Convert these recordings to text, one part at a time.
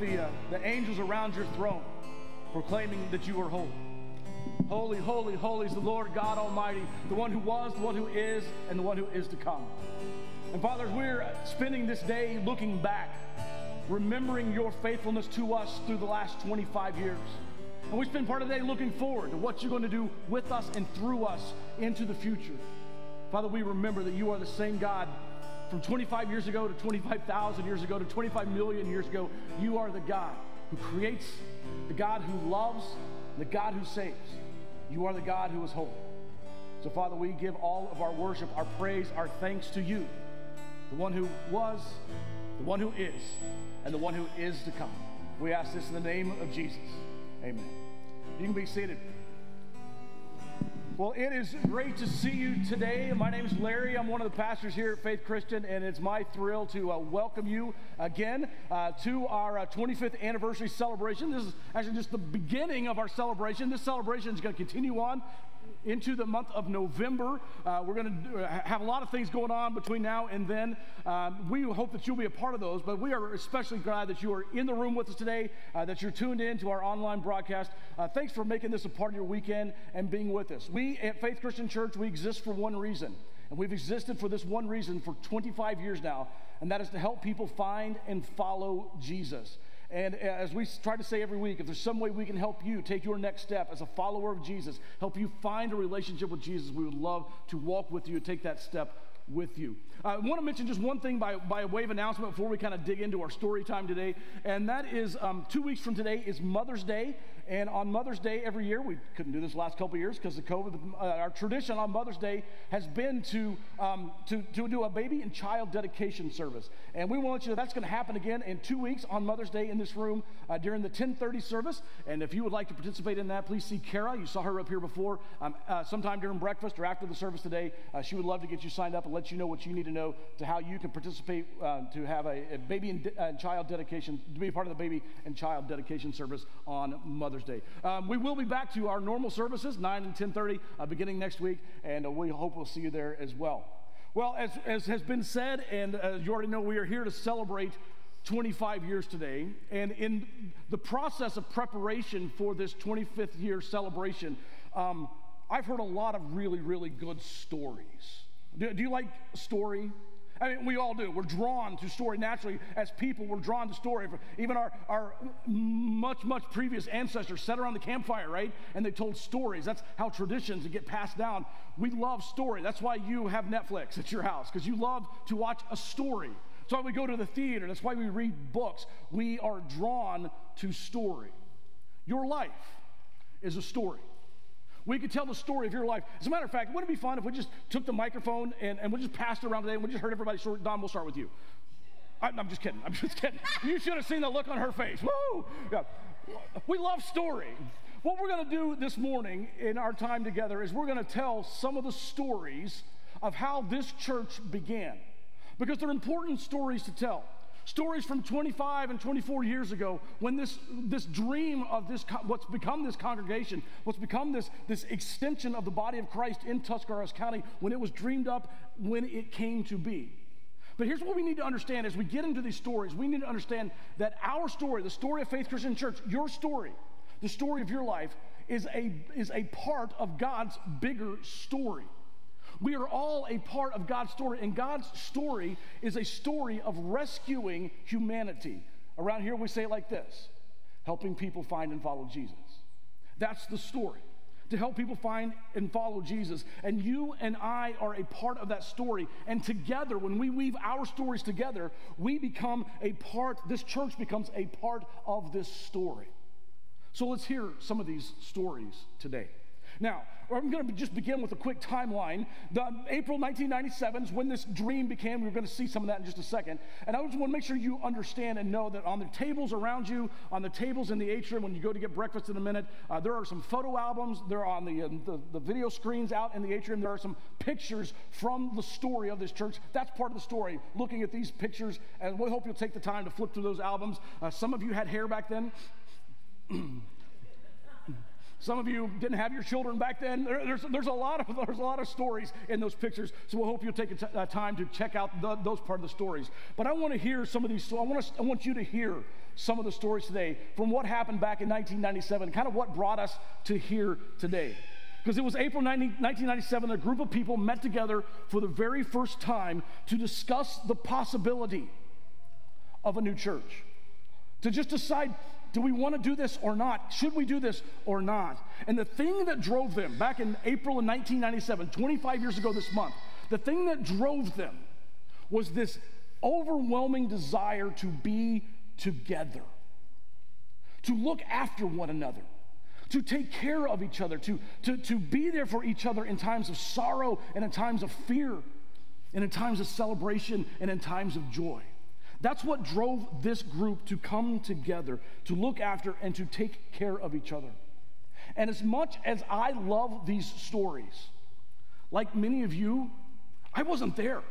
The, uh, the angels around your throne, proclaiming that you are holy. Holy, holy, holy is the Lord God Almighty, the one who was, the one who is, and the one who is to come. And Father, we're spending this day looking back, remembering your faithfulness to us through the last 25 years. And we spend part of the day looking forward to what you're going to do with us and through us into the future. Father, we remember that you are the same God from 25 years ago to 25,000 years ago to 25 million years ago. You are the God who creates, the God who loves, the God who saves. You are the God who is holy. So, Father, we give all of our worship, our praise, our thanks to you, the one who was, the one who is, and the one who is to come. We ask this in the name of Jesus. Amen. You can be seated. Well, it is great to see you today. My name is Larry. I'm one of the pastors here at Faith Christian, and it's my thrill to uh, welcome you again uh, to our uh, 25th anniversary celebration. This is actually just the beginning of our celebration. This celebration is going to continue on into the month of November. Uh, we're going to have a lot of things going on between now and then. Um, we hope that you'll be a part of those, but we are especially glad that you are in the room with us today, uh, that you're tuned in to our online broadcast. Uh, thanks for making this a part of your weekend and being with us. We at Faith Christian Church, we exist for one reason, and we've existed for this one reason for 25 years now, and that is to help people find and follow Jesus. And as we try to say every week, if there's some way we can help you take your next step as a follower of Jesus, help you find a relationship with Jesus, we would love to walk with you and take that step with you. I want to mention just one thing by, by way of announcement before we kind of dig into our story time today, and that is um, two weeks from today is Mother's Day. And on Mother's Day every year, we couldn't do this last couple of years because of COVID. Uh, our tradition on Mother's Day has been to, um, to, to do a baby and child dedication service. And we want you that's going to happen again in two weeks on Mother's Day in this room uh, during the 1030 service. And if you would like to participate in that, please see Kara. You saw her up here before. Um, uh, sometime during breakfast or after the service today, uh, she would love to get you signed up and let you know what you need to know to how you can participate uh, to have a, a baby and de- uh, child dedication, to be a part of the baby and child dedication service on Mother's Day. Um, we will be back to our normal services, 9 and 10.30, uh, beginning next week, and uh, we hope we'll see you there as well. Well, as, as has been said, and as you already know, we are here to celebrate 25 years today. And in the process of preparation for this 25th year celebration, um, I've heard a lot of really, really good stories. Do, do you like story? I mean, we all do. We're drawn to story naturally. As people, we're drawn to story. Even our, our much, much previous ancestors sat around the campfire, right? And they told stories. That's how traditions get passed down. We love story. That's why you have Netflix at your house, because you love to watch a story. That's why we go to the theater. That's why we read books. We are drawn to story. Your life is a story. We could tell the story of your life. As a matter of fact, wouldn't it be fun if we just took the microphone and, and we just passed it around today and we just heard everybody story? Don, we'll start with you. I, am just kidding. I'm just kidding. You should have seen the look on her face. Woo! Yeah. We love story. What we're going to do this morning in our time together is we're going to tell some of the stories of how this church began because they're important stories to tell. Stories from 25 and 24 years ago when this, this dream of this, what's become this congregation, what's become this, this extension of the body of Christ in Tuscarawas County, when it was dreamed up, when it came to be. But here's what we need to understand as we get into these stories. We need to understand that our story, the story of Faith Christian Church, your story, the story of your life, is a, is a part of God's bigger story. We are all a part of God's story, and God's story is a story of rescuing humanity. Around here, we say it like this helping people find and follow Jesus. That's the story. To help people find and follow Jesus. And you and I are a part of that story. And together, when we weave our stories together, we become a part, this church becomes a part of this story. So let's hear some of these stories today. Now, I'm going to just begin with a quick timeline. The, April 1997 is when this dream began. We're going to see some of that in just a second. And I just want to make sure you understand and know that on the tables around you, on the tables in the atrium, when you go to get breakfast in a minute, uh, there are some photo albums. They're on the, uh, the, the video screens out in the atrium. There are some pictures from the story of this church. That's part of the story, looking at these pictures. And we hope you'll take the time to flip through those albums. Uh, some of you had hair back then. Some of you didn't have your children back then. There, there's, there's, a lot of, there's a lot of stories in those pictures. So we hope you'll take a uh, time to check out the, those part of the stories. But I want to hear some of these. I want, to, I want you to hear some of the stories today from what happened back in 1997, kind of what brought us to here today. Because it was April 90, 1997, a group of people met together for the very first time to discuss the possibility of a new church. To just decide do we want to do this or not? Should we do this or not? And the thing that drove them back in April of 1997, 25 years ago this month, the thing that drove them was this overwhelming desire to be together, to look after one another, to take care of each other, to, to, to be there for each other in times of sorrow and in times of fear, and in times of celebration and in times of joy. That's what drove this group to come together, to look after and to take care of each other. And as much as I love these stories, like many of you, I wasn't there.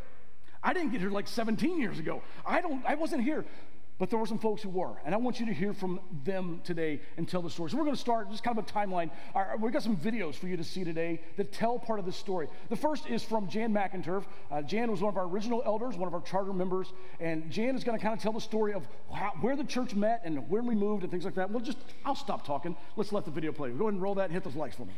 I didn't get here like 17 years ago. I don't I wasn't here. But there were some folks who were, and I want you to hear from them today and tell the story. So we're going to start just kind of a timeline. we've got some videos for you to see today that tell part of the story. The first is from Jan McInturf. Uh, Jan was one of our original elders, one of our charter members, and Jan is going to kind of tell the story of how, where the church met and when we moved and things like that. We'll just, I'll stop talking. Let's let the video play. Go ahead and roll that and hit those likes for me.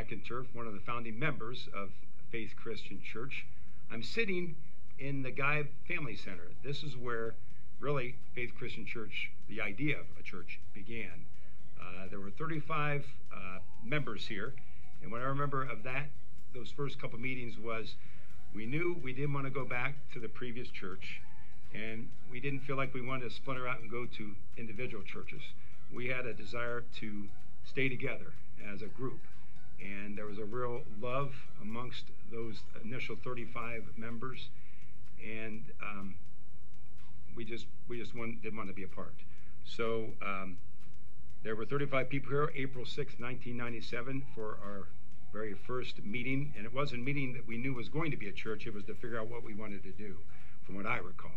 McInturf, one of the founding members of Faith Christian Church. I'm sitting in the Guy Family Center. This is where really Faith Christian Church, the idea of a church, began. Uh, there were 35 uh, members here, and what I remember of that, those first couple meetings was we knew we didn't want to go back to the previous church, and we didn't feel like we wanted to splinter out and go to individual churches. We had a desire to stay together as a group and there was a real love amongst those initial 35 members, and um, we just we just want, didn't want to be apart. So um, there were 35 people here, April 6, 1997, for our very first meeting, and it wasn't a meeting that we knew was going to be a church. It was to figure out what we wanted to do, from what I recall.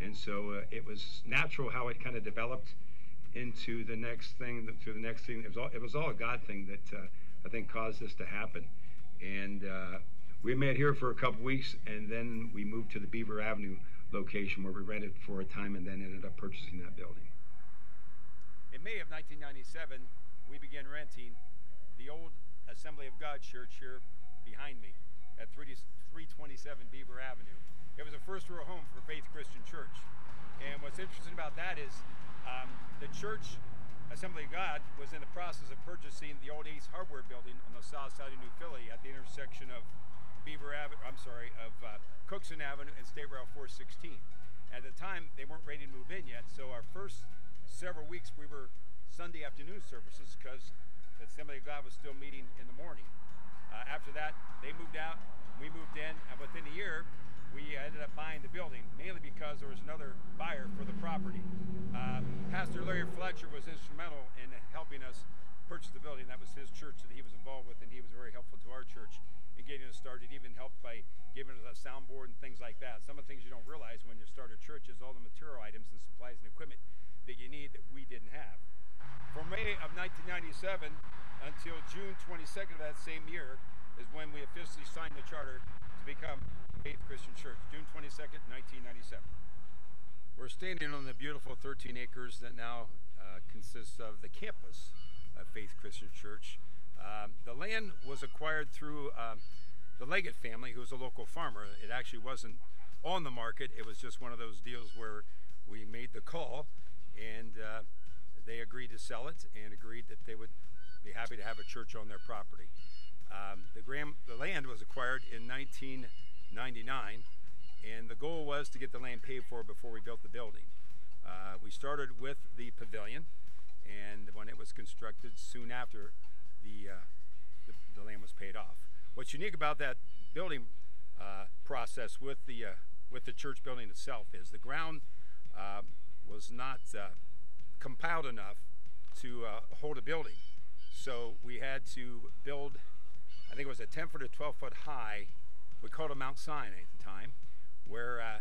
And so uh, it was natural how it kind of developed into the next thing, through the next thing. It was all, it was all a God thing that. Uh, I think caused this to happen. And uh, we met here for a couple weeks, and then we moved to the Beaver Avenue location where we rented for a time and then ended up purchasing that building. In May of 1997, we began renting the old Assembly of God church here behind me at 327 Beaver Avenue. It was a first row home for Faith Christian Church. And what's interesting about that is um, the church Assembly of God was in the process of purchasing the old Ace Hardware building on the south side of New Philly at the intersection of Beaver Avenue, I'm sorry, of uh, Cookson Avenue and State Route 416. At the time, they weren't ready to move in yet, so our first several weeks we were Sunday afternoon services because the Assembly of God was still meeting in the morning. Uh, after that, they moved out, we moved in, and within a year, we ended up buying the building, mainly because there was another buyer for the property. Uh, Pastor Larry Fletcher was instrumental in helping us purchase the building. That was his church that he was involved with, and he was very helpful to our church in getting us started, even helped by giving us a soundboard and things like that. Some of the things you don't realize when you start a church is all the material items and supplies and equipment that you need that we didn't have. From May of 1997 until June 22nd of that same year is when we officially signed the charter to become Faith Christian Church, June 22nd, 1997. We're standing on the beautiful 13 acres that now uh, consists of the campus of Faith Christian Church. Um, the land was acquired through um, the Leggett family, who was a local farmer. It actually wasn't on the market, it was just one of those deals where we made the call and uh, they agreed to sell it and agreed that they would be happy to have a church on their property. Um, the, gram, the land was acquired in 1999, and the goal was to get the land paid for before we built the building. Uh, we started with the pavilion, and when it was constructed, soon after, the, uh, the, the, land was paid off. What's unique about that building uh, process with the, uh, with the church building itself is the ground uh, was not uh, compiled enough to hold a building. So we had to build, I think it was a 10 foot or 12 foot high, we called it Mount Sinai at the time, where uh,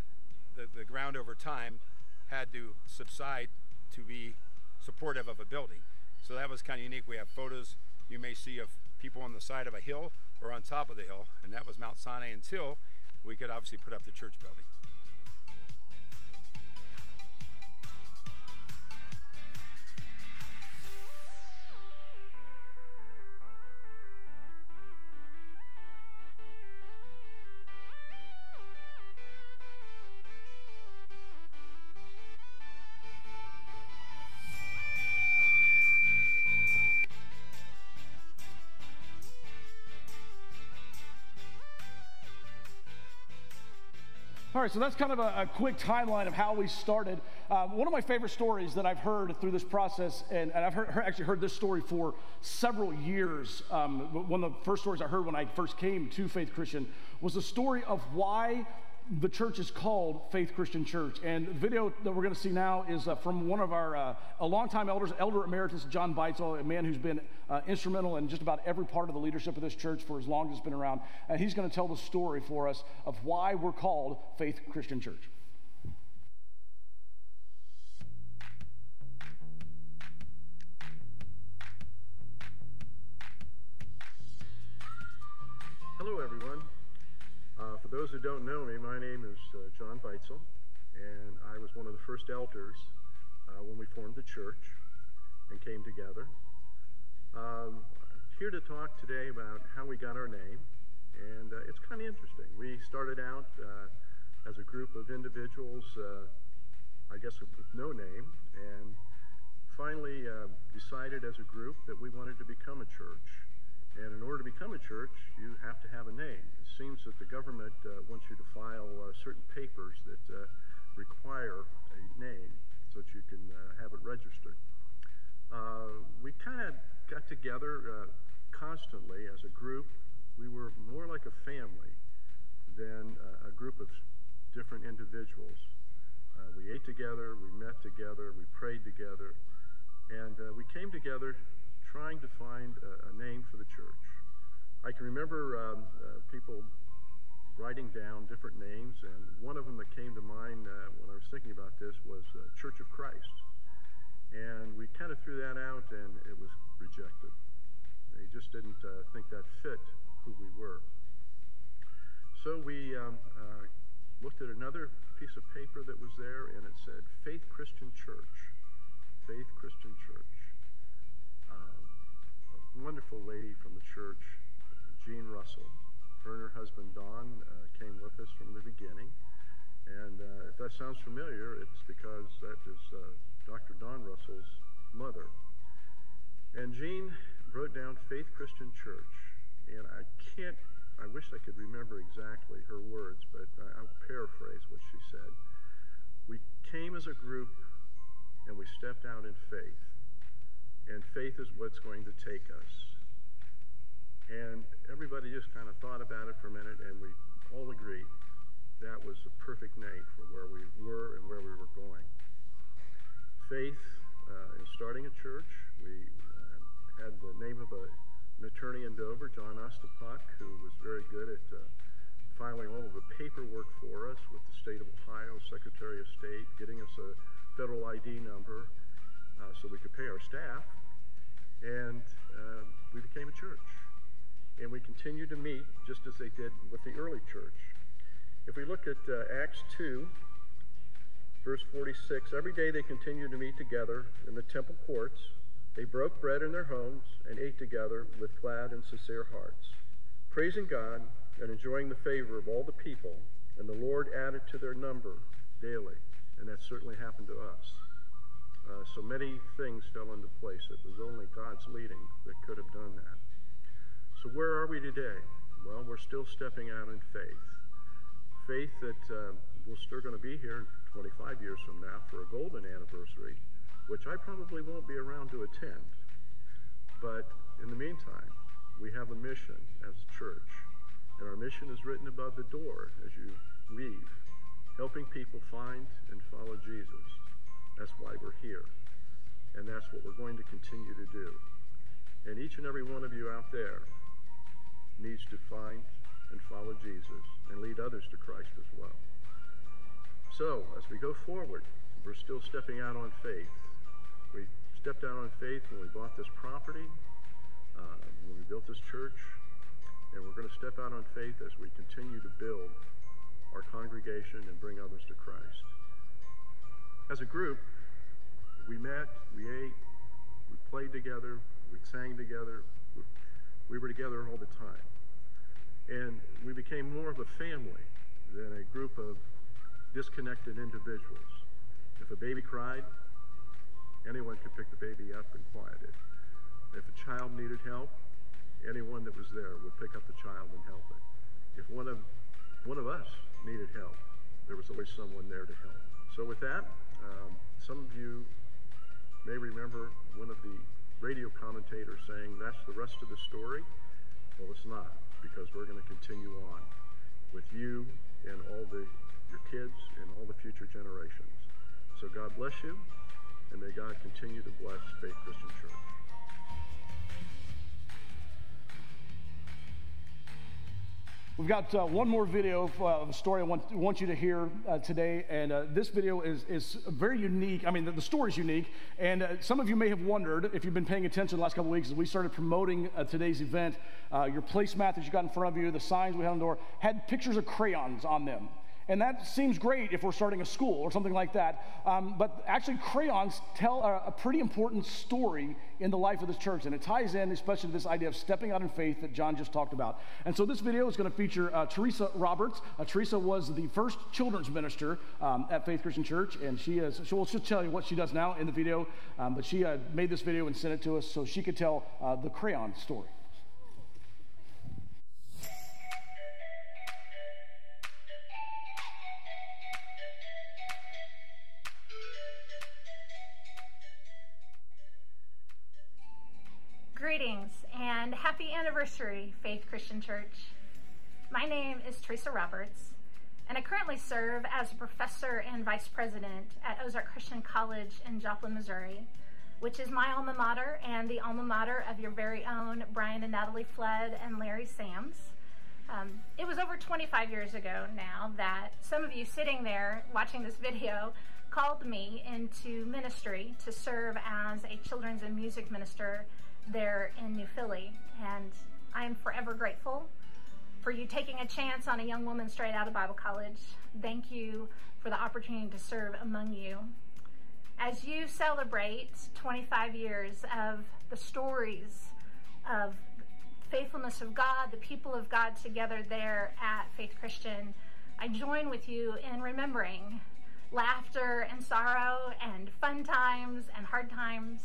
the, the ground over time had to subside to be supportive of a building. So that was kind of unique. We have photos you may see of people on the side of a hill or on top of the hill, and that was Mount Sinai until we could obviously put up the church building. So that's kind of a, a quick timeline of how we started. Um, one of my favorite stories that I've heard through this process, and, and I've heard, actually heard this story for several years. Um, one of the first stories I heard when I first came to Faith Christian was the story of why the church is called Faith Christian Church. And the video that we're going to see now is uh, from one of our, uh, a longtime elders, Elder Emeritus John Beitzel, a man who's been uh, instrumental in just about every part of the leadership of this church for as long as it's been around. And he's going to tell the story for us of why we're called Faith Christian Church. Those who don't know me, my name is uh, John Beitzel, and I was one of the first elders uh, when we formed the church and came together. Um, here to talk today about how we got our name, and uh, it's kind of interesting. We started out uh, as a group of individuals, uh, I guess with no name, and finally decided as a group that we wanted to become a church. And in order to become a church, you have to have a name It seems that the government uh, wants you to file uh, certain papers that uh, require a name so that you can uh, have it registered. Uh, we kind of got together uh, constantly as a group. We were more like a family than a group of different individuals. we ate together, we met together, we prayed together, and we came together trying to find a, a name for the church. I can remember um, uh, people writing down different names, and one of them that came to mind uh, when I was thinking about this was uh, Church of Christ. And we kind of threw that out, and it was rejected. They just didn't uh, think that fit who we were. So we um, uh, looked at another piece of paper that was there, and it said Faith Christian Church. Faith Christian Church. A wonderful lady from the church Jean Russell. Her and her husband Don uh, came with us from the beginning. And uh, if that sounds familiar, it's because that is uh, Dr. Don Russell's mother. And Jean wrote down Faith Christian Church. And I can't, I wish I could remember exactly her words, but I, I'll paraphrase what she said. We came as a group and we stepped out in faith. And faith is what's going to take us. And everybody just kind of thought about it for a minute, and we all agreed that was the perfect name for where we were and where we were going. Faith uh, in starting a church, we uh, had the name of a, an attorney in Dover, John Ostapak, who was very good at uh, filing all of the paperwork for us with the state of Ohio, Secretary of State, getting us a federal ID number uh, so we could pay our staff. And uh, we became a church and we continue to meet just as they did with the early church. If we look at uh, Acts 2, verse 46, every day they continued to meet together in the temple courts. They broke bread in their homes and ate together with glad and sincere hearts, praising God and enjoying the favor of all the people. And the Lord added to their number daily. And that certainly happened to us. Uh, so many things fell into place. It was only God's leading that could have done that. So, where are we today? Well, we're still stepping out in faith. Faith that uh, we're still going to be here 25 years from now for a golden anniversary, which I probably won't be around to attend. But in the meantime, we have a mission as a church, and our mission is written above the door as you leave, helping people find and follow Jesus. That's why we're here, and that's what we're going to continue to do. And each and every one of you out there needs to find and follow Jesus and lead others to Christ as well. So, as we go forward, we're still stepping out on faith. We stepped out on faith when we bought this property, uh, when we built this church, and we're going to step out on faith as we continue to build our congregation and bring others to Christ. As a group, we met, we ate, we played together, we sang together, we were together all the time. And we became more of a family than a group of disconnected individuals. If a baby cried, anyone could pick the baby up and quiet it. If a child needed help, anyone that was there would pick up the child and help it. If one of one of us needed help, there was always someone there to help. So with that, um, some of you may remember one of the radio commentators saying that's the rest of the story. Well, it's not, because we're going to continue on with you and all the your kids and all the future generations. So God bless you, and may God continue to bless Faith Christian Church. We've got uh, one more video of, uh, of, a story I want, want you to hear uh, today. And uh, this video is, is very unique. I mean, the, the story is unique. And uh, some of you may have wondered, if you've been paying attention the last couple of weeks, as we started promoting today's event, your placemat that you got in front of you, the signs we had on the door, had pictures of crayons on them. And that seems great if we're starting a school or something like that. Um, but actually, crayons tell a, a, pretty important story in the life of this church. And it ties in, especially to this idea of stepping out in faith that John just talked about. And so this video is going to feature uh, Teresa Roberts. Uh, Teresa was the first children's minister um, at Faith Christian Church. And she is, she will just tell you what she does now in the video. Um, but she uh, made this video and sent it to us so she could tell uh, the crayon story. Happy anniversary, Faith Christian Church. My name is Teresa Roberts, and I currently serve as a professor and vice president at Ozark Christian College in Joplin, Missouri, which is my alma mater and the alma mater of your very own Brian and Natalie Flood and Larry Sams. Um, it was over 25 years ago now that some of you sitting there watching this video called me into ministry to serve as a children's and music minister there in New Philly. And I am forever grateful for you taking a chance on a young woman straight out of Bible college. Thank you for the opportunity to serve among you. As you celebrate 25 years of the stories of faithfulness of God, the people of God together there at Faith Christian, I join with you in remembering laughter and sorrow and fun times and hard times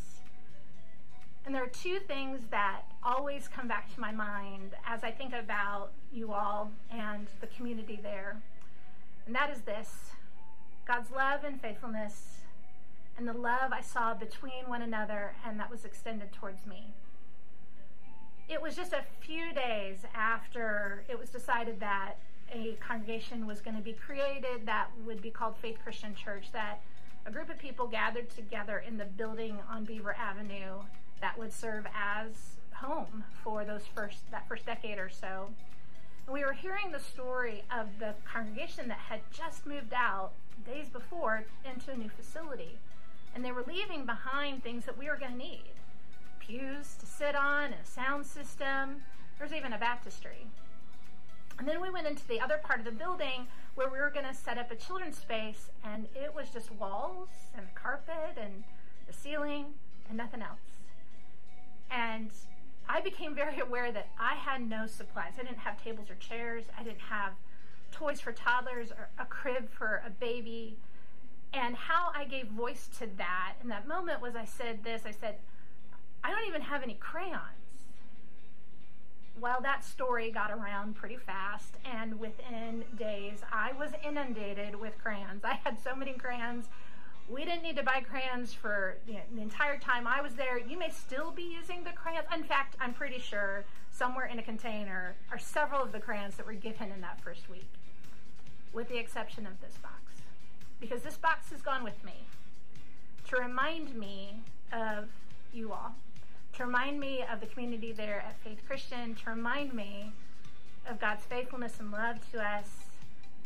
and there are two things that always come back to my mind as I think about you all and the community there. And that is this God's love and faithfulness, and the love I saw between one another and that was extended towards me. It was just a few days after it was decided that a congregation was going to be created that would be called Faith Christian Church that a group of people gathered together in the building on Beaver Avenue that would serve as home for those first that first decade or so. And we were hearing the story of the congregation that had just moved out days before into a new facility. And they were leaving behind things that we were going to need pews to sit on, a sound system. There's even a baptistry. And then we went into the other part of the building where we were going to set up a children's space, and it was just walls and carpet and the ceiling and nothing else. And I became very aware that I had no supplies. I didn't have tables or chairs. I didn't have toys for toddlers or a crib for a baby. And how I gave voice to that in that moment was I said this I said, I don't even have any crayons. well, that story got around pretty fast, and within days, I was inundated with crayons. I had so many crayons. We didn't need to buy crayons for you know, the entire time I was there. You may still be using the crayons. In fact, I'm pretty sure somewhere in a container are several of the crayons that were given in that first week, with the exception of this box. Because this box has gone with me to remind me of you all to remind me of the community there at Faith Christian, to remind me of God's faithfulness and love to us,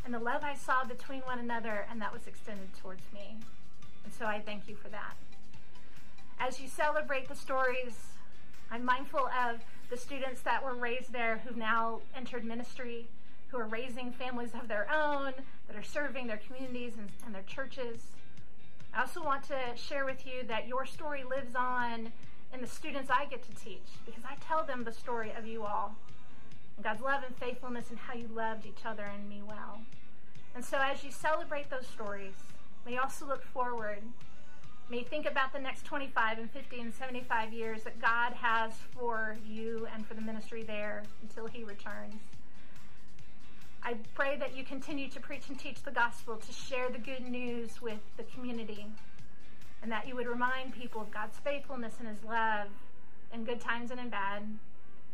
and the love I saw between one another, and that was extended towards me. And so I thank you for that. As you celebrate the stories, I'm mindful of the students that were raised there who've now entered ministry, who are raising families of their own, that are serving their communities and, and their churches. I also want to share with you that your story lives on in the students I get to teach because I tell them the story of you all God's love and faithfulness and how you loved each other and me well. And so as you celebrate those stories, may also look forward. May think about the next 25 and 50 and 75 years that God has for you and for the ministry there until he returns. I pray that you continue to preach and teach the gospel, to share the good news with the community and that you would remind people of God's faithfulness and His love in good times and in bad,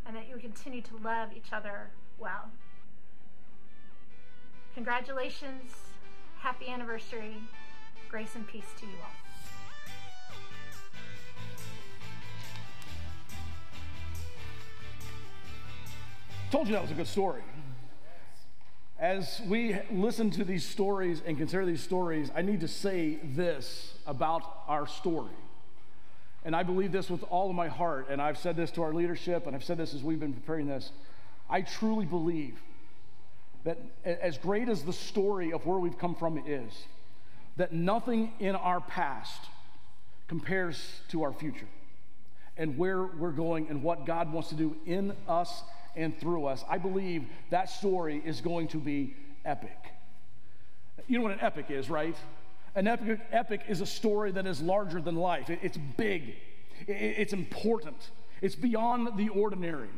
and that you would continue to love each other well. Congratulations, happy anniversary, grace and peace to you all. Told you that was a good story. As we listen to these stories and consider these stories, I need to say this about our story. And I believe this with all of my heart. And I've said this to our leadership, and I've said this as we've been preparing this. I truly believe that as great as the story of where we've come from is, that nothing in our past compares to our future and where we're going and what God wants to do in us and through us. I believe that story is going to be epic. You know what an epic is, right? An epic, epic is a story that is larger than life. It, it's big, it, it's important, it's beyond the ordinary.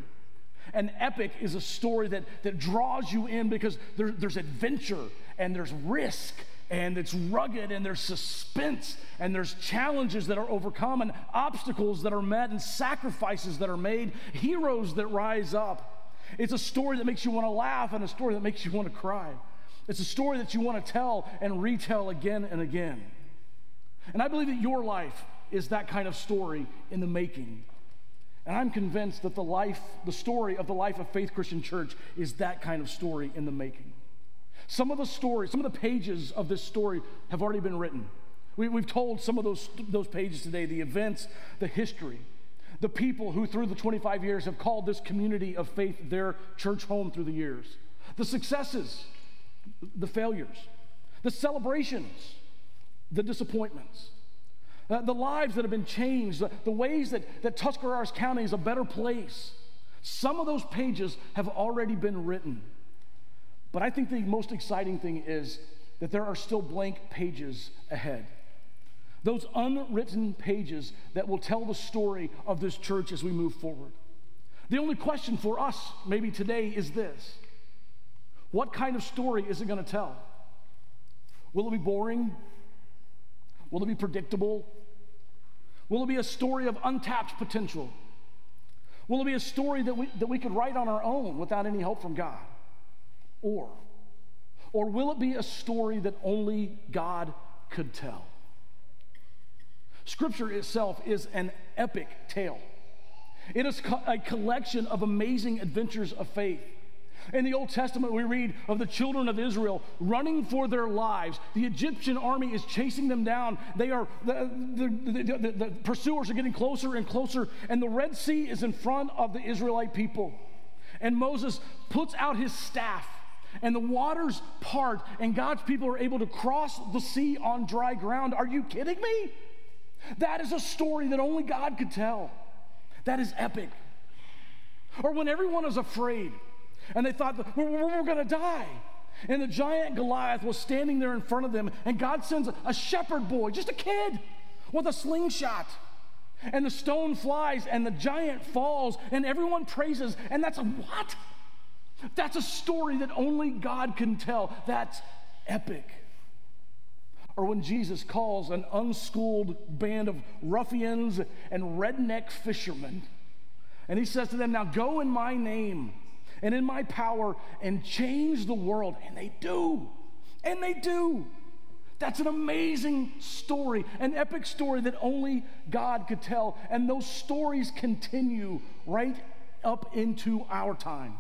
An epic is a story that, that draws you in because there, there's adventure and there's risk and it's rugged and there's suspense and there's challenges that are overcome and obstacles that are met and sacrifices that are made, heroes that rise up. It's a story that makes you want to laugh and a story that makes you want to cry. It's a story that you want to tell and retell again and again. And I believe that your life is that kind of story in the making. And I'm convinced that the life, the story of the life of Faith Christian Church is that kind of story in the making. Some of the stories, some of the pages of this story have already been written. We, have told some of those, those pages today the events, the history, the people who, through the 25 years, have called this community of faith their church home through the years, the successes, the failures, the celebrations, the disappointments. Uh, the lives that have been changed, the, the ways that, that Tuscarawas County is a better place. Some of those pages have already been written. But I think the most exciting thing is that there are still blank pages ahead. Those unwritten pages that will tell the story of this church as we move forward. The only question for us, maybe today, is this What kind of story is it going to tell? Will it be boring? Will it be predictable? Will it be a story of untapped potential? Will it be a story that we, that we could write on our own without any help from God? Or, or will it be a story that only God could tell? Scripture itself is an epic tale. It is a collection of amazing adventures of faith. In the Old Testament, we read of the children of Israel running for their lives. The Egyptian army is chasing them down. They are the, the, the, the, pursuers are getting closer and closer, and the Red Sea is in front of the Israelite people. And Moses puts out his staff and the waters part, and God's people are able to cross the sea on dry ground. Are you kidding me? That is a story that only God could tell. That is epic. Or when everyone is afraid and they thought, we're, we're going to die. And the giant Goliath was standing there in front of them, and God sends a shepherd boy, just a kid, with a slingshot. And the stone flies and the giant falls and everyone praises. And that's a what? That's a story that only God can tell. That's epic. Or when Jesus calls an unschooled band of ruffians and redneck fishermen, and he says to them, Now go in my name and in my power and change the world. And they do. And they do. That's an amazing story, an epic story that only God could tell. And those stories continue right up into our time.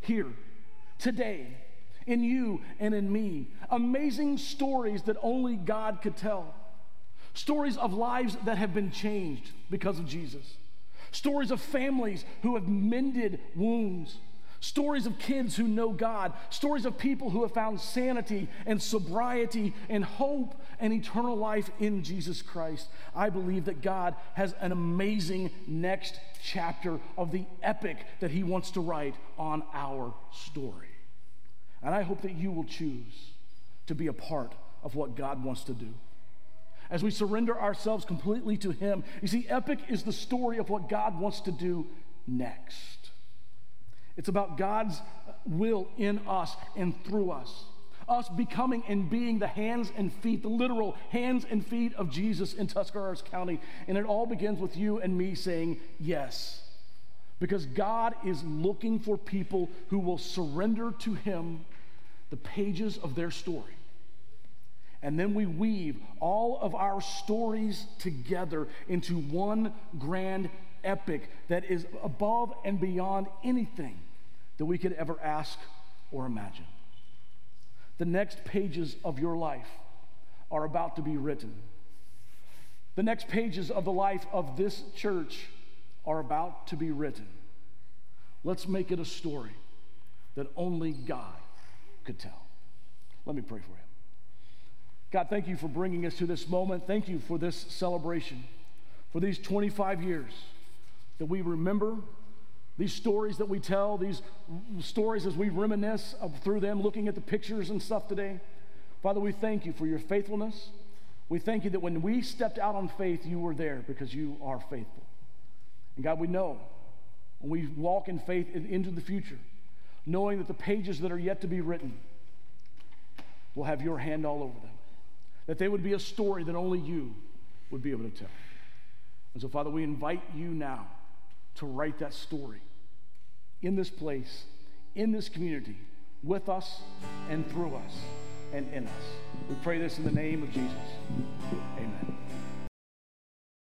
Here, today, in you and in me. Amazing stories that only God could tell. Stories of lives that have been changed because of Jesus. Stories of families who have mended wounds Stories of kids who know God, stories of people who have found sanity and sobriety and hope and eternal life in Jesus Christ. I believe that God has an amazing next chapter of the epic that He wants to write on our story. And I hope that you will choose to be a part of what God wants to do as we surrender ourselves completely to Him. You see, epic is the story of what God wants to do next. It's about God's will in us and through us. Us becoming and being the hands and feet, the literal hands and feet of Jesus in Tuscarawas County. And it all begins with you and me saying yes. Because God is looking for people who will surrender to Him the pages of their story. And then we weave all of our stories together into one grand epic that is above and beyond anything that we could ever ask or imagine. The next pages of your life are about to be written. The next pages of the life of this church are about to be written. Let's make it a story that only God could tell. Let me pray for you. God, thank you for bringing us to this moment. Thank you for this celebration, for these 25 years that we remember these stories that we tell, these stories as we reminisce through them, looking at the pictures and stuff today. Father, we thank you for your faithfulness. We thank you that when we stepped out on faith, you were there because you are faithful. And God, we know when we walk in faith into the future, knowing that the pages that are yet to be written will have your hand all over them, that they would be a story that only you would be able to tell. And so, Father, we invite you now to write that story in this place, in this community, with us and through us and in us. We pray this in the name of Jesus. Amen.